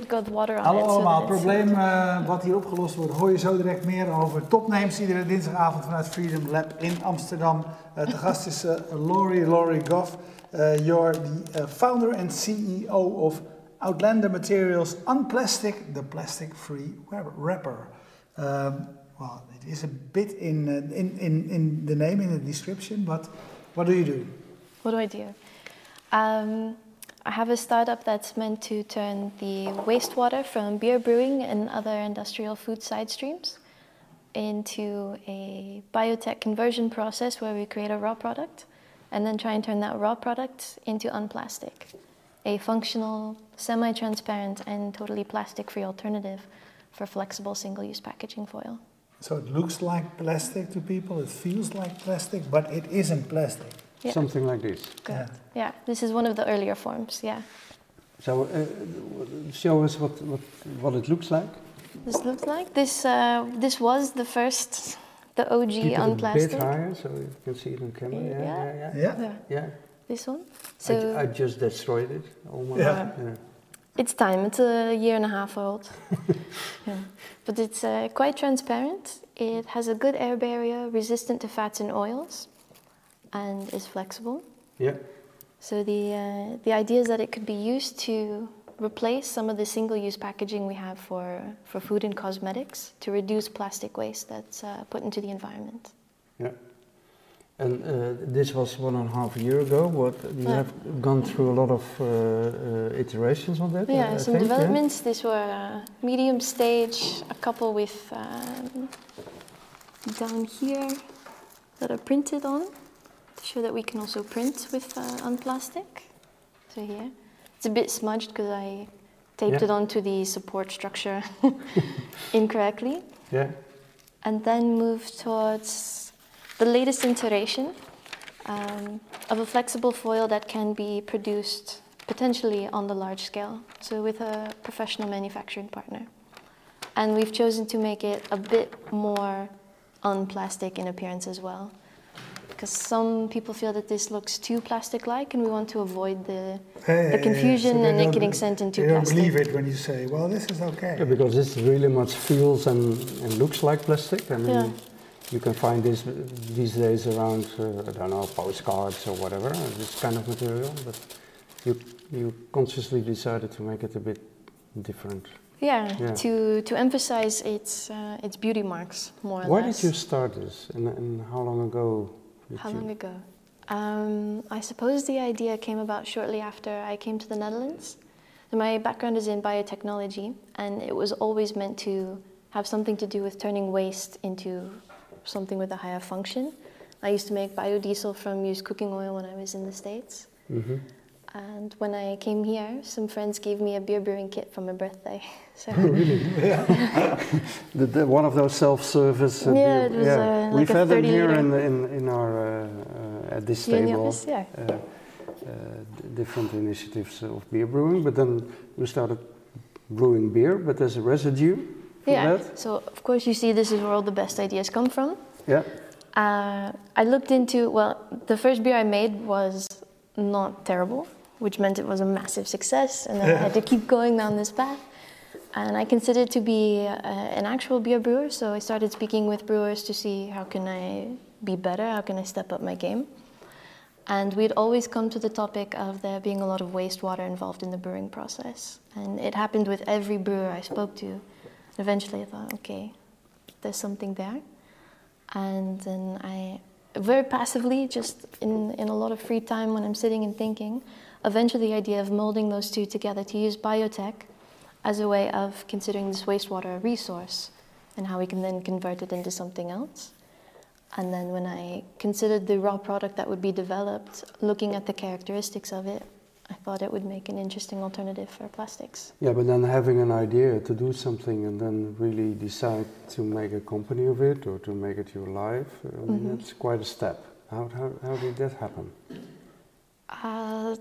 It got water on Hallo it. allemaal, it's- probleem eh, wat hier opgelost wordt, hoor je zo direct meer over Topnames iedere dinsdagavond vanuit Freedom Lab in Amsterdam. Eh te gast is eh, Laurie, Laurie Goff. You're the founder and CEO of Outlander Materials Unplastic, the plastic-free wrapper. Um, well, it is a bit in, uh, in, in, in the name, in the description, but what do you do? What do I do? Um, I have a startup that's meant to turn the wastewater from beer brewing and other industrial food side streams into a biotech conversion process where we create a raw product and then try and turn that raw product into unplastic, a functional, semi transparent, and totally plastic free alternative for flexible single use packaging foil. So it looks like plastic to people, it feels like plastic, but it isn't plastic. Yeah. Something like this. Good. Yeah, this is one of the earlier forms, yeah. So uh, show us what, what, what it looks like. This looks like this. Uh, this was the first, the OG Keep it on a plastic. bit higher so you can see it on camera. Yeah, Yeah. yeah, yeah. Yeah? Yeah, yeah. this one. I, So ju- I just destroyed it almost. Yeah. yeah. it's time. It's a year and a half old. yeah. But it's uh, quite transparent. It has a good air barrier, resistant to fats and oils, and is flexible. Yeah. So the uh, the idea is that it could be used to replace some of the single-use packaging we have for for food and cosmetics to reduce plastic waste that's uh, put into the environment. Yeah. And uh, this was one and a half a year ago. What you Yeah. have gone through a lot of uh, uh, iterations on that. Yeah, I some think, yeah? developments. These were uh, medium stage, a couple with um, down here that are printed on to show that we can also print with uh, on plastic. So here, it's a bit smudged because I taped Yeah. it onto the support structure incorrectly, Yeah. and then moved towards the latest iteration um, of a flexible foil that can be produced potentially on the large scale, so with a professional manufacturing partner. And we've chosen to make it a bit more unplastic in appearance as well. Because some people feel that this looks too plastic like, and we want to avoid the, the confusion So and it getting sent into They don't believe it when you say, well, this is okay. Yeah, because this really much feels and, and looks like plastic. I mean, Yeah. you can find this these days around, uh, I don't know, postcards or whatever, this kind of material. But you, you consciously decided to make it a bit different. Yeah, Yeah. to to emphasize its uh, its beauty marks more or Why less. did you start this and, and how long ago? How you? long ago? Um, I suppose the idea came about shortly after I came to the Netherlands. My background is in biotechnology, and it was always meant to have something to do with turning waste into something with a higher function. I used to make biodiesel from used cooking oil when I was in the States. hmm And when I came here, some friends gave me a beer brewing kit for my birthday. So really? the, the, one of those self-service. Uh, Yeah, beer- was, uh, like We've a had them here in, in, in our uh, uh, at this the table. office, yeah. uh, different initiatives of beer brewing, but then we started brewing beer, but there's a residue Yeah. that. So of course you see this is where all the best ideas come from. Yeah. Uh, I looked into, well, the first beer I made was not terrible, which meant it was a massive success, and then I had to keep going down this path. And I considered to be uh, an actual beer brewer, so I started speaking with brewers to see how can I be better, how can I step up my game. And we'd always come to the topic of there being a lot of wastewater involved in the brewing process. And it happened with every brewer I spoke to. And Eventually I thought, okay, there's something there. And then I, very passively, just in, in a lot of free time when I'm sitting and thinking, eventually the idea of molding those two together to use biotech as a way of considering this wastewater a resource and how we can then convert it into something else. And then when I considered the raw product that would be developed, looking at the characteristics of it, I thought it would make an interesting alternative for plastics. Yeah, but then having an idea to do something and then really decide to make a company of it or to make it your life, I mean, Mhm. that's quite a step. How, how, how did that happen? Uh,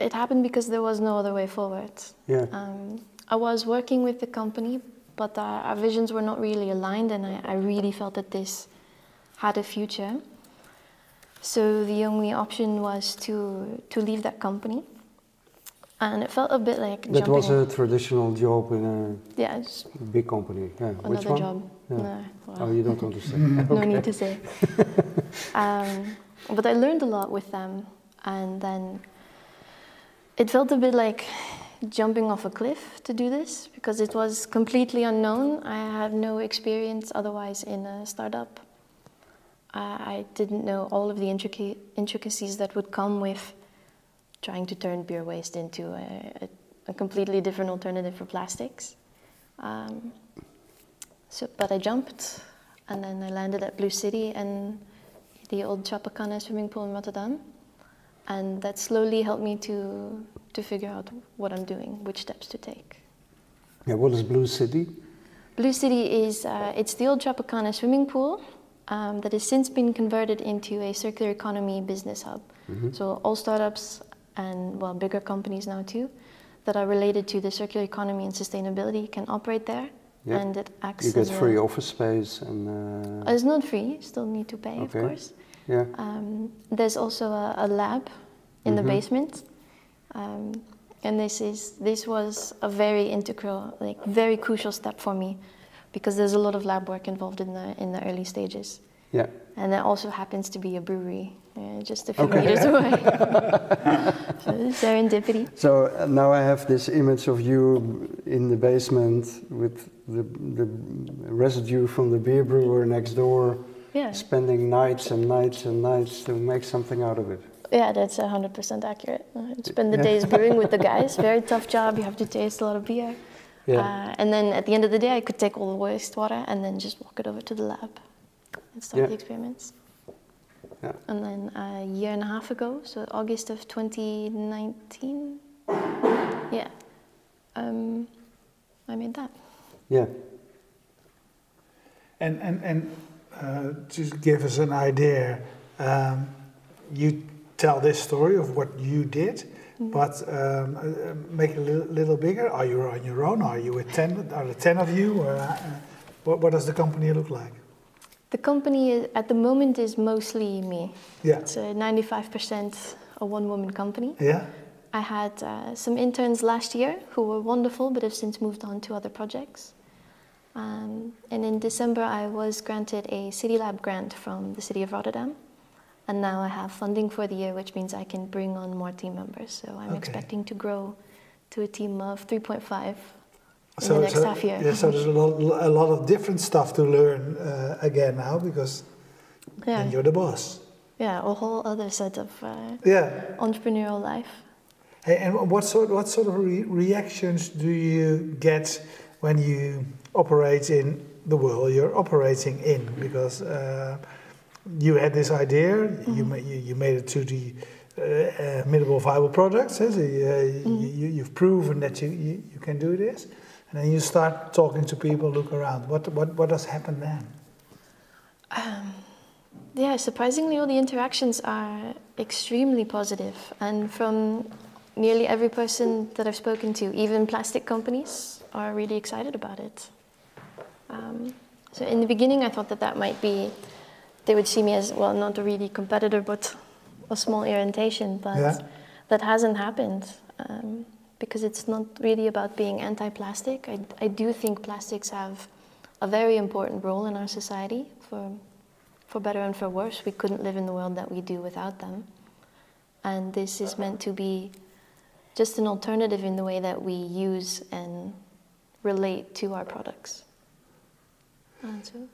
it happened because there was no other way forward. Yeah. Um, I was working with the company, but our, our visions were not really aligned, and I, I really felt that this had a future. So the only option was to, to leave that company and it felt a bit like That jumping. was a traditional job in yeah, a big company. Yeah. Which another one? job. Yeah. No, well, Oh, you don't understand. Mm. no need to say. um, but I learned a lot with them, and then it felt a bit like jumping off a cliff to do this because it was completely unknown. I had no experience otherwise in a startup. I didn't know all of the intricacies that would come with trying to turn beer waste into a, a, a completely different alternative for plastics. Um, so, but I jumped, and then I landed at Blue City and the old Tropicana swimming pool in Rotterdam, and that slowly helped me to to figure out what I'm doing, which steps to take. Yeah, what is Blue City? Blue City is uh, it's the old Tropicana swimming pool um, that has since been converted into a circular economy business hub. Mhm. So all startups and well bigger companies now too that are related to the circular economy and sustainability can operate there, Yeah. and it acts You get free a, office space and. Uh, It's not free; you still need to pay, of course. Yeah. Um, there's also a, a lab in the Mhm. basement, um, and this is this was a very integral, like very crucial step for me, because there's a lot of lab work involved in the in the early stages, Yeah. and there also happens to be a brewery uh, just a few Okay. meters away. so serendipity. So uh, now I have this image of you in the basement with the, the residue from the beer brewer next door, Yeah, spending nights and nights and nights to make something out of it. yeah, that's hundred percent accurate. Uh, spend the Yeah. days brewing with the guys. Very tough job. You have to taste a lot of beer. Yeah. Uh, and then at the end of the day, I could take all the wastewater and then just walk it over to the lab and start Yeah. the experiments. Yeah. And then a year and a half ago, so August of 2019, yeah, um, I made that. yeah. And, and, and uh, to give us an idea, um, you tell this story of what you did, but um, uh, uh, make it a little, little bigger. Are you on your own? Are you with 10? Are there 10 of you? Or, uh, what, what does the company look like? The company is, at the moment is mostly me. Yeah. It's a 95% a one-woman company. Yeah? I had uh, some interns last year who were wonderful, but have since moved on to other projects. Um, and in December, I was granted a City Lab grant from the City of Rotterdam. And now I have funding for the year, which means I can bring on more team members. So I'm Okay. expecting to grow to a team of 3.5 in So, the next so, half year. Yeah, so there's a lot, a lot of different stuff to learn uh, again now because yeah, you're the boss. yeah, a whole other set of uh, Yeah. entrepreneurial life. Hey, and what sort, what sort of re- reactions do you get when you operate in the world you're operating in? Because uh, you had this idea, you, ma- you, you made it to the uh, uh, minimal viable products. eh, So you, uh, you, you've proven that you, you, you can do this. And then you start talking to people, look around. What, what, what does happen then? Um, yeah, surprisingly, all the interactions are extremely positive, and from nearly every person that I've spoken to, even plastic companies, are really excited about it. Um, so in the beginning, I thought that that might be they would see me as well, not a really competitor, but a small irritation. But Yeah. that hasn't happened um, because it's not really about being anti-plastic. I, I do think plastics have a very important role in our society for for better and for worse. We couldn't live in the world that we do without them. And this is meant to be just an alternative in the way that we use and relate to our products. So-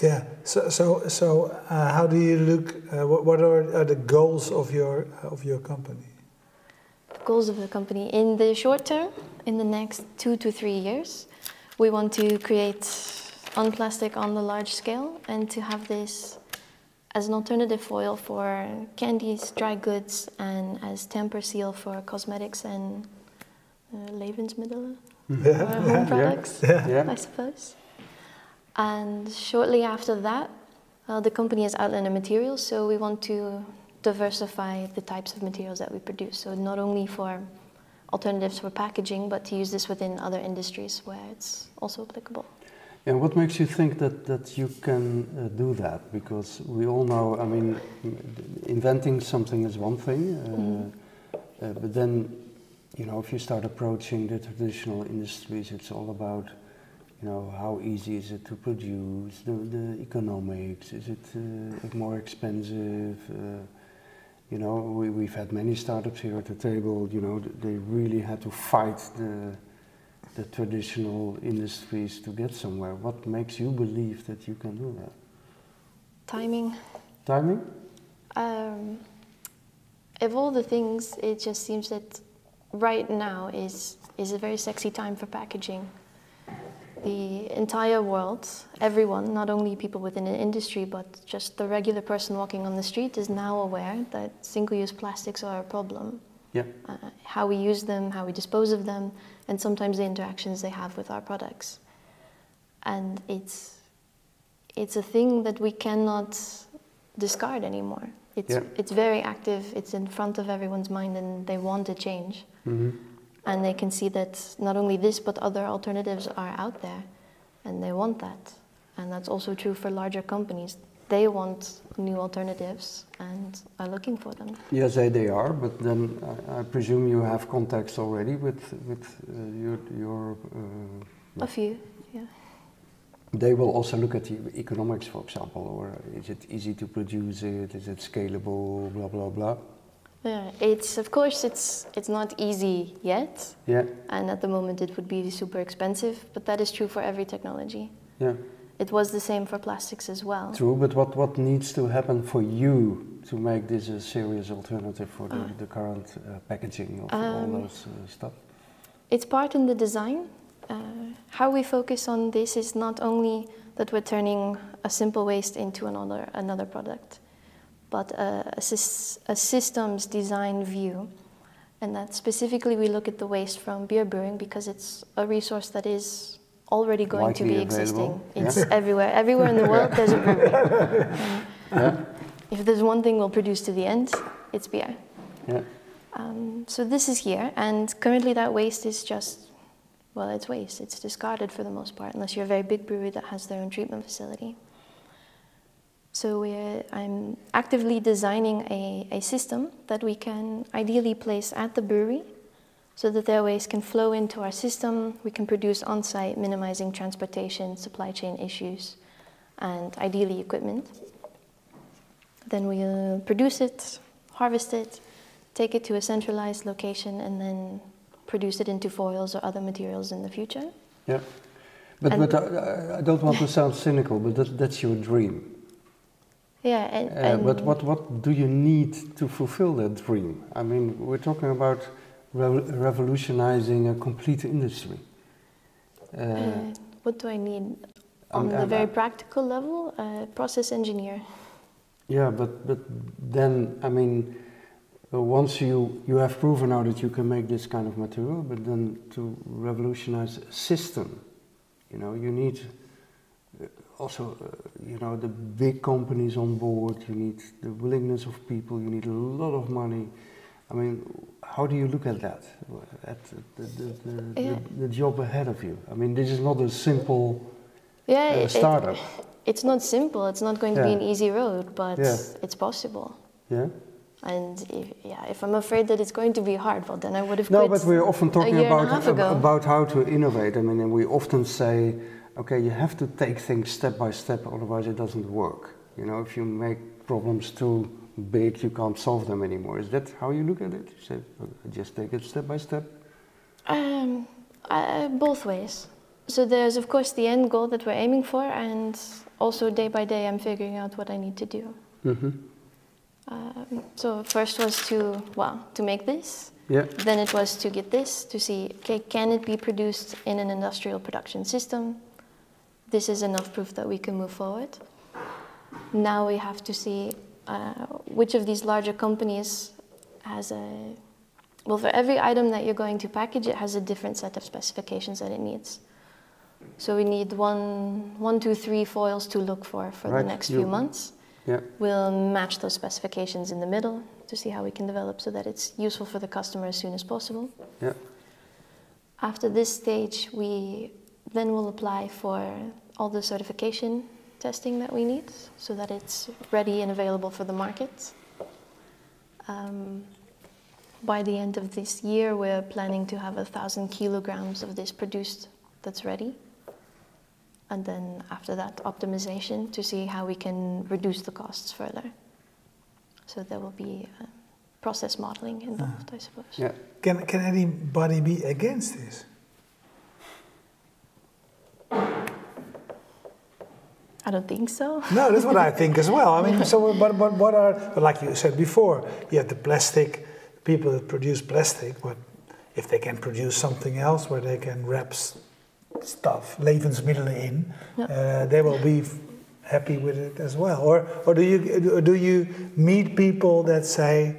Yeah. So, so, so uh, how do you look? Uh, what, what are, are the goals of your of your company? the goals of the company in the short term, in the next two to three years, we want to create unplastic on the large scale and to have this as an alternative foil for candies, dry goods, and as tamper seal for cosmetics and uh, levensmiddelen, Yeah. uh, home products. Yeah. I suppose. And shortly after that, uh, the company has outlined a material, so we want to diversify the types of materials that we produce. So not only for alternatives for packaging, but to use this within other industries where it's also applicable. And what makes you think that, that you can uh, do that? Because we all know, I mean, inventing something is one thing, uh, uh, but then you know, if you start approaching the traditional industries, it's all about, you know, how easy is it to produce, the, the economics, is it uh, more expensive? Uh, you know, we, we've had many startups here at the table, you know, they really had to fight the, the traditional industries to get somewhere. What makes you believe that you can do that? Timing. Timing? Um, of all the things, it just seems that right now is, is a very sexy time for packaging. The entire world, everyone, not only people within an industry, but just the regular person walking on the street, is now aware that single use plastics are a problem. Yeah. Uh, how we use them, how we dispose of them, and sometimes the interactions they have with our products. And it's, it's a thing that we cannot discard anymore. It's, Yeah. it's very active, it's in front of everyone's mind, and they want to change. hmm And they can see that not only this, but other alternatives are out there, and they want that. And that's also true for larger companies. They want new alternatives and are looking for them. Yes, they, they are, but then I, I presume you have contacts already with, with uh, your, your uh, A few, yeah. They will also look at the economics, for example, or is it easy to produce it? Is it scalable? Blah blah blah. Yeah, it's of course it's it's not easy yet, Yeah, and at the moment it would be super expensive. But that is true for every technology. yeah, It was the same for plastics as well. true. But what what needs to happen for you to make this a serious alternative for the, Ah. the current uh, packaging of Um, all those uh, stuff? It's part in the design. Uh, how we focus on this is not only that we're turning a simple waste into another another product, but a, a, a systems design view. And that specifically we look at the waste from beer brewing because it's a resource that is already going to Widely be existing. available, It's everywhere. Everywhere in the world there's a brewery. Yeah, If there's one thing we'll produce to the end, it's beer. yeah, Um, so this is here, and currently that waste is just, well, it's waste. It's discarded for the most part, unless you're a very big brewery that has their own treatment facility. So we're, I'm actively designing a, a system that we can ideally place at the brewery so that their waste can flow into our system. We can produce on site, minimizing transportation, supply chain issues, and ideally equipment. Then we'll produce it, harvest it, take it to a centralized location, and then produce it into foils or other materials in the future. yeah. But, And- but I, I don't want to sound cynical, but that, that's your dream. Yeah, and, Uh, and but what, what do you need to fulfill that dream? I mean, we're talking about revo- revolutionizing a complete industry. Uh, uh, what do I need on the um, very practical level? Uh, process engineer. yeah, but, but then, I mean, uh, once you, you have proven now that you can make this kind of material, but then to revolutionize a system, you know, you need uh, also, uh, you know, the big companies on board, you need the willingness of people, you need a lot of money. I mean, how do you look at that, at the, the, the, Yeah. the, job ahead of you? I mean, this is not a simple Yeah, uh, it- it- startup. it's not simple. It's not going to be an easy road, but Yeah. it's possible. Yeah. And if, yeah, if I'm afraid that it's going to be hard, well, then I would have No, but we're often talking year and a about half ab- ago. about how to innovate. I mean, and we often say, okay, you have to take things step by step, otherwise it doesn't work. You know, if you make problems too big, you can't solve them anymore. Is that how you look at it? You say, "Uh, just take it step by step. Um, uh, both ways. So there's of course the end goal that we're aiming for, and also day by day I'm figuring out what I need to do. Mm-hmm. Um, so first was to well to make this. Yeah. Then it was to get this to see okay can it be produced in an industrial production system. This is enough proof that we can move forward. Now we have to see uh, which of these larger companies has a well for every item that you're going to package it has a different set of specifications that it needs. So we need one, one, two, three foils to look for for Right, the next you- few months. Yeah. We'll match those specifications in the middle to see how we can develop so that it's useful for the customer as soon as possible. Yeah. After this stage, we then will apply for all the certification testing that we need so that it's ready and available for the market. Um, by the end of this year, we're planning to have a thousand kilograms of this produced that's ready. And then after that, optimization to see how we can reduce the costs further. So there will be uh, process modeling involved, I suppose. Yeah. Can, can anybody be against this? I don't think so. No, that's what I think as well. I mean, so but, but what are like you said before, you have the plastic people that produce plastic, but if they can produce something else where they can wrap stuff, levensmiddelen in, Yeah. uh, they will be happy with it as well. Or or do you or do you meet people that say,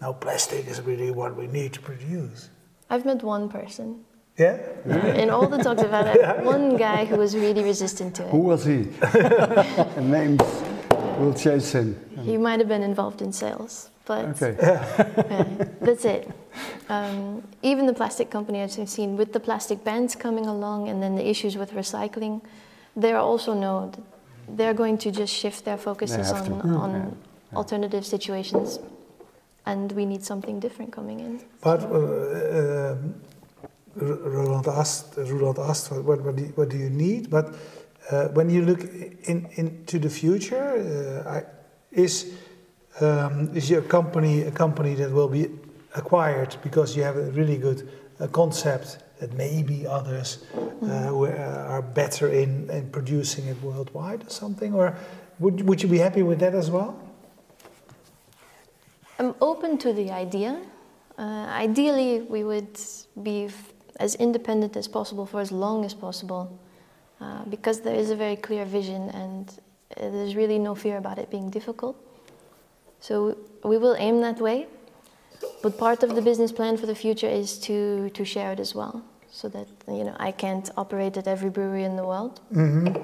no, plastic is really what we need to produce? I've met one person. Yeah. And all the talks I've had, I one guy who was really resistant to it. Who was he? Names will chase him. He might have been involved in sales, but Okay. Yeah, that's it. Um, even the plastic companies I've seen with the plastic bans coming along and then the issues with recycling, they are also know that they're going to just shift their focuses on, to. On Yeah. alternative situations. And we need something different coming in. But uh, um, R- Roland asked, Roland asked what, what, what, do you, what do you need? But uh, when you look in, into the future, uh, I, is, um, is your company a company that will be acquired because you have a really good uh, concept that maybe others uh, who, uh, are better in, in producing it worldwide or something? Or would, would you be happy with that as well? I'm open to the idea. Uh, ideally, we would be as independent as possible for as long as possible uh, because there is a very clear vision and uh, there's really no fear about it being difficult. So we will aim that way, but part of the business plan for the future is to, to share it as well so that you know I can't operate at every brewery in the world, Mm-hmm.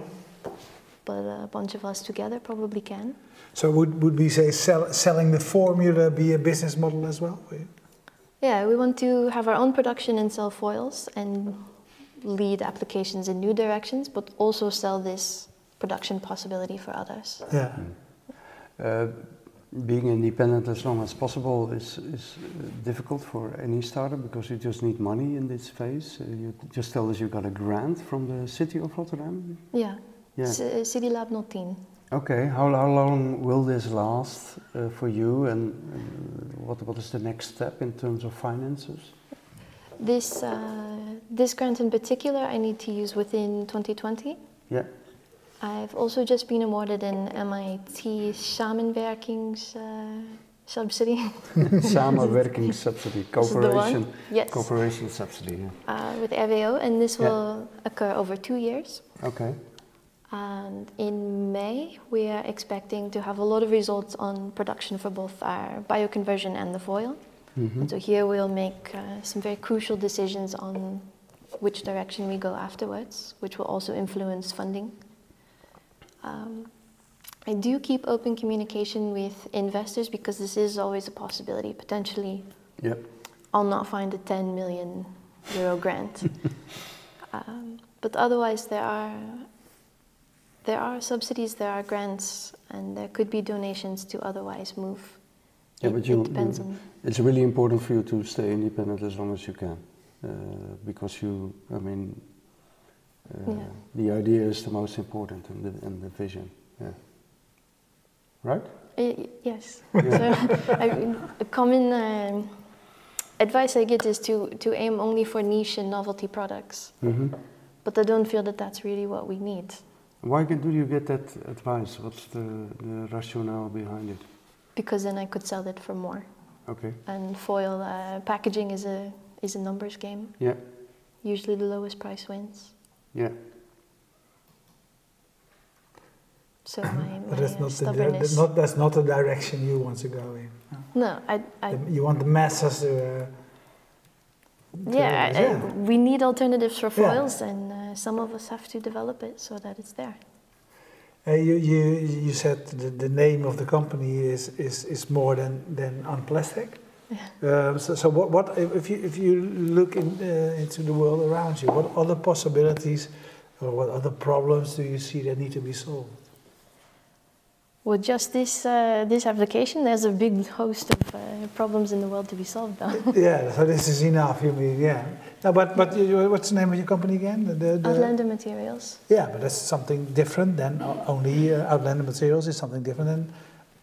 but a bunch of us together probably can. So would, would we say sell, selling the formula be a business model as well? Yeah, we want to have our own production and sell foils and lead applications in new directions, but also sell this production possibility for others. Yeah. Uh, being independent as long as possible is, is uh, difficult for any startup because you just need money in this phase. Uh, you just tell us you got a grant from the city of Rotterdam. Yeah, Yeah. C- City Lab 010. Okay. How, how long will this last uh, for you, and uh, what what is the next step in terms of finances? This, uh, this grant in particular I need to use within 2020. Yeah. I've also just been awarded an MIT Samenwerkings uh, subsidy Samenwerking subsidy, This is the one? cooperation, yes, cooperation subsidy. Yeah. uh, with RWO, and this Yeah. will occur over two years. Okay. And in May, we are expecting to have a lot of results on production for both our bioconversion and the foil. Mhm. And so here we'll make uh, some very crucial decisions on which direction we go afterwards, which will also influence funding. Um, I do keep open communication with investors because this is always a possibility. Potentially, Yeah. I'll not find a 10 million euro grant. um, but otherwise, there are there are subsidies, there are grants, and there could be donations to otherwise move. Yeah, it, but you- it depends you- on. It's really important for you to stay independent as long as you can, uh, because you, I mean, uh, Yeah. the idea is the most important and the, and the vision. Yeah. Right? Uh, yes. Yeah. So, I, a common um, advice I get is to, to aim only for niche and novelty products. hmm But I don't feel that that's really what we need. Why do you get that advice? What's the, the rationale behind it? Because then I could sell it for more. Okay. And foil uh, packaging is a, is a numbers game. Yeah. Usually the lowest price wins. Yeah. So my, my But that's uh, not, the, stubbornness. not, that's not the direction you want to go in. no. no, I, I, The- You want the masses to. Uh, to yeah, I, realize, we need alternatives for Yeah. foils, and uh, some of us have to develop it so that it's there. Uh, you, you, you said the, the name of the company is, is, is more than, than unplastic. Um, so so what, what if, you, if you look in, uh, into the world around you, what other possibilities or what other problems do you see that need to be solved? With just this uh, this application, there's a big host of uh, problems in the world to be solved. Though. yeah, so this is enough. You mean, yeah. No, but but you, what's the name of your company again? The, the, the- Outlander Materials. Yeah, but that's something different than only uh, Outlander Materials is something different than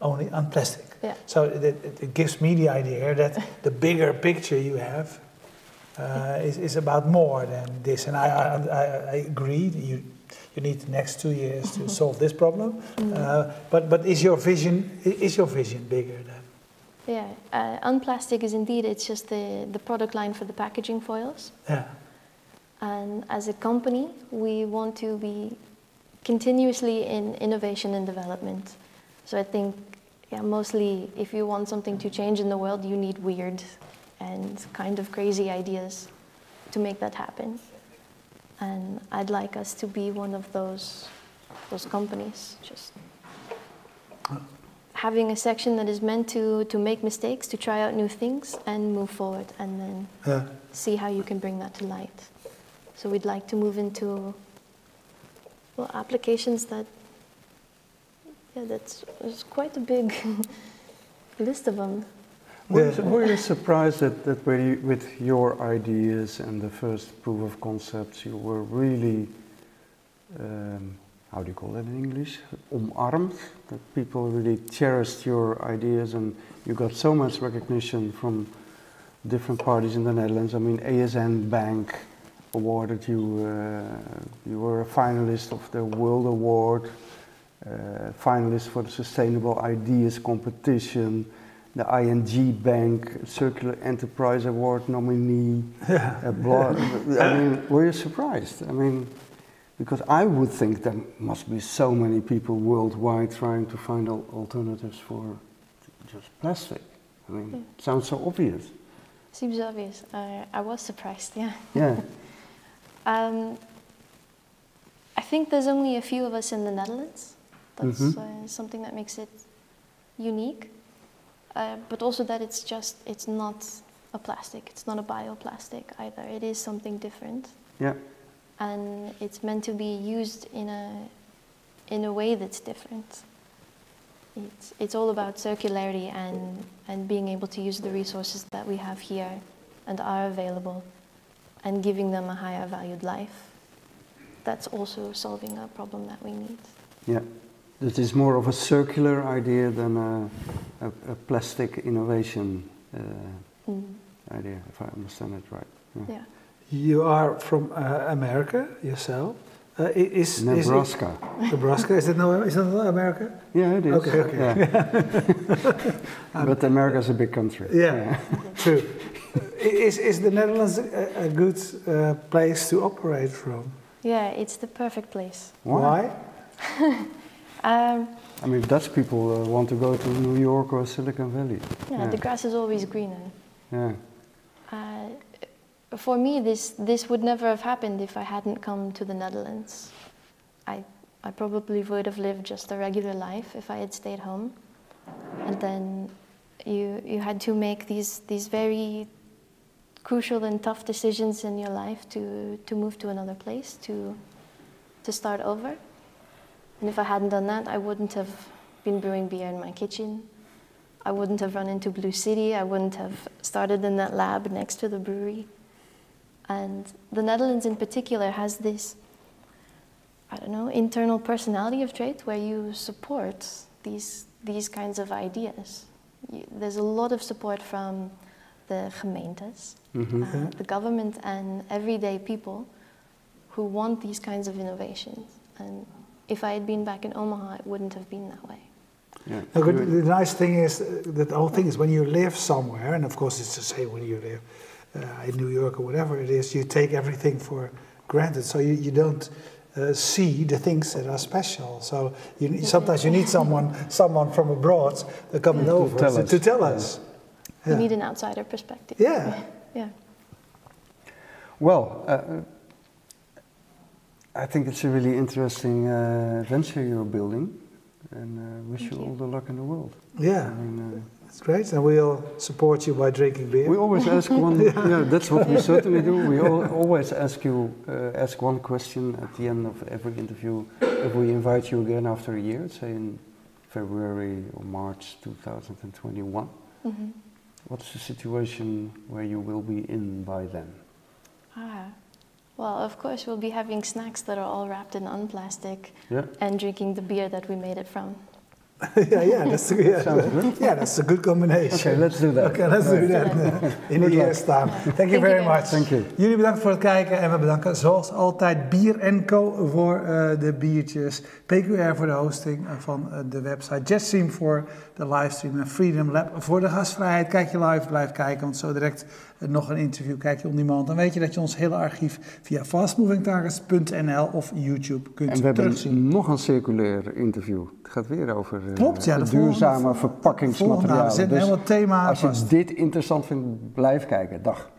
only unplastic. Yeah. So it, it, it gives me the idea that the bigger picture you have uh, is, is about more than this. And I, I, I- I agree, you, you need the next two years to solve this problem. Uh, but, but is your vision is your vision bigger than? Yeah, uh, Unplastic is indeed, it's just the, the product line for the packaging foils. Yeah. And as a company, we want to be continuously in innovation and development. So I think, yeah, mostly if you want something to change in the world, you need weird and kind of crazy ideas to make that happen. And I'd like us to be one of those, those companies, just having a section that is meant to, to make mistakes, to try out new things, and move forward, and then Yeah. see how you can bring that to light. So we'd like to move into well applications that yeah that's it's quite a big list of them. Were, Yeah. you, were you surprised that, that with your ideas and the first proof of concepts, you were really, um, how do you call that in English? Omarmed? That people really cherished your ideas and you got so much recognition from different parties in the Netherlands. I mean, ASN Bank awarded you, uh, you were a finalist of the World Award, uh, finalist for the Sustainable Ideas competition the ING Bank Circular Enterprise Award nominee. a blo- I mean, were you surprised? I mean, because I would think there must be so many people worldwide trying to find al- alternatives for just plastic. I mean, Yeah. it sounds so obvious. Seems obvious. I I was surprised. Yeah. Yeah. Um, I think there's only a few of us in the Netherlands. That's Mhm. uh, something that makes it unique. Uh, but also that it's just it's not a plastic. It's not a bioplastic either. It is something different. Yeah. and it's meant to be used in a in a way that's different. It's it's all about circularity and and being able to use the resources that we have here and are available, and giving them a higher valued life. That's also solving a problem that we need. Yeah. That is more of a circular idea than a, a, a plastic innovation uh, Mm, idea, if I understand it right. Yeah. yeah. You are from uh, America yourself. Uh, i- is, is it- Nebraska. Nebraska? Is that no? Is that not America? Yeah, it is. Okay, okay. Yeah. but America is a big country. Yeah, true. Is, is the Netherlands a, a good uh, place to operate from? Yeah, it's the perfect place. Why? Um, I mean, Dutch people uh, want to go to New York or Silicon Valley. yeah, Yeah. the grass is always greener. Yeah. Uh, for me, this this would never have happened if I hadn't come to the Netherlands. I I probably would have lived just a regular life if I had stayed home. And then you you had to make these these very crucial and tough decisions in your life to to move to another place to to start over. And if I hadn't done that, I wouldn't have been brewing beer in my kitchen. I wouldn't have run into Blue City. I wouldn't have started in that lab next to the brewery. And the Netherlands, in particular, has this, I don't know, internal personality of trade where you support these, these kinds of ideas. You, there's a lot of support from the gemeentes, Mhm. uh, the government, and everyday people who want these kinds of innovations. And if I had been back in Omaha, it wouldn't have been that way. yeah. No, but the nice thing is that the whole thing is when you live somewhere, and of course it's the same when you live uh, in New York or whatever it is, you take everything for granted. So you, you don't uh, see the things that are special. So you, sometimes you need someone someone from abroad uh, coming To over tell to, us. to tell Yeah. us. You need an outsider perspective. Yeah. Yeah. Well, uh, I think it's a really interesting uh, venture you're building, and uh, wish you you. all the luck in the world. Yeah, I mean, it's great, and we'll support you by drinking uh, beer. we always ask one. yeah. that's what we certainly do. We al- always ask you uh, ask one question at the end of every interview. If we invite you again after a year, say in February or March 2021. Mhm. What's the situation where you will be in by then? Ah, well, of course, we'll be having snacks that are all wrapped in unplastic Yeah. and drinking the beer that we made it from. Yeah, yeah, that's a, yeah, good. yeah, that's a good combination. Okay, let's do that. Okay, let's do that. In the year staan. Thank you very much. Thank you. Jullie bedankt voor het kijken en we bedanken zoals altijd Bier Co voor eh, de biertjes, PQR voor de hosting van eh, de website, Jetstream voor de livestream en Freedom Lab voor de gastvrijheid. Kijk je live, blijf kijken, want zo direct eh, nog een interview, kijk je on demand. Dan weet je dat je ons hele archief via fastmovingtargets.nl of YouTube kunt En we hebben terugzien. nog een circulair interview. Het gaat weer over eh, Klopt, ja, de duurzame verpakkingsmaterialen. Zetten Dus helemaal thema als je vast. dit interessant vindt, blijf kijken. Dag.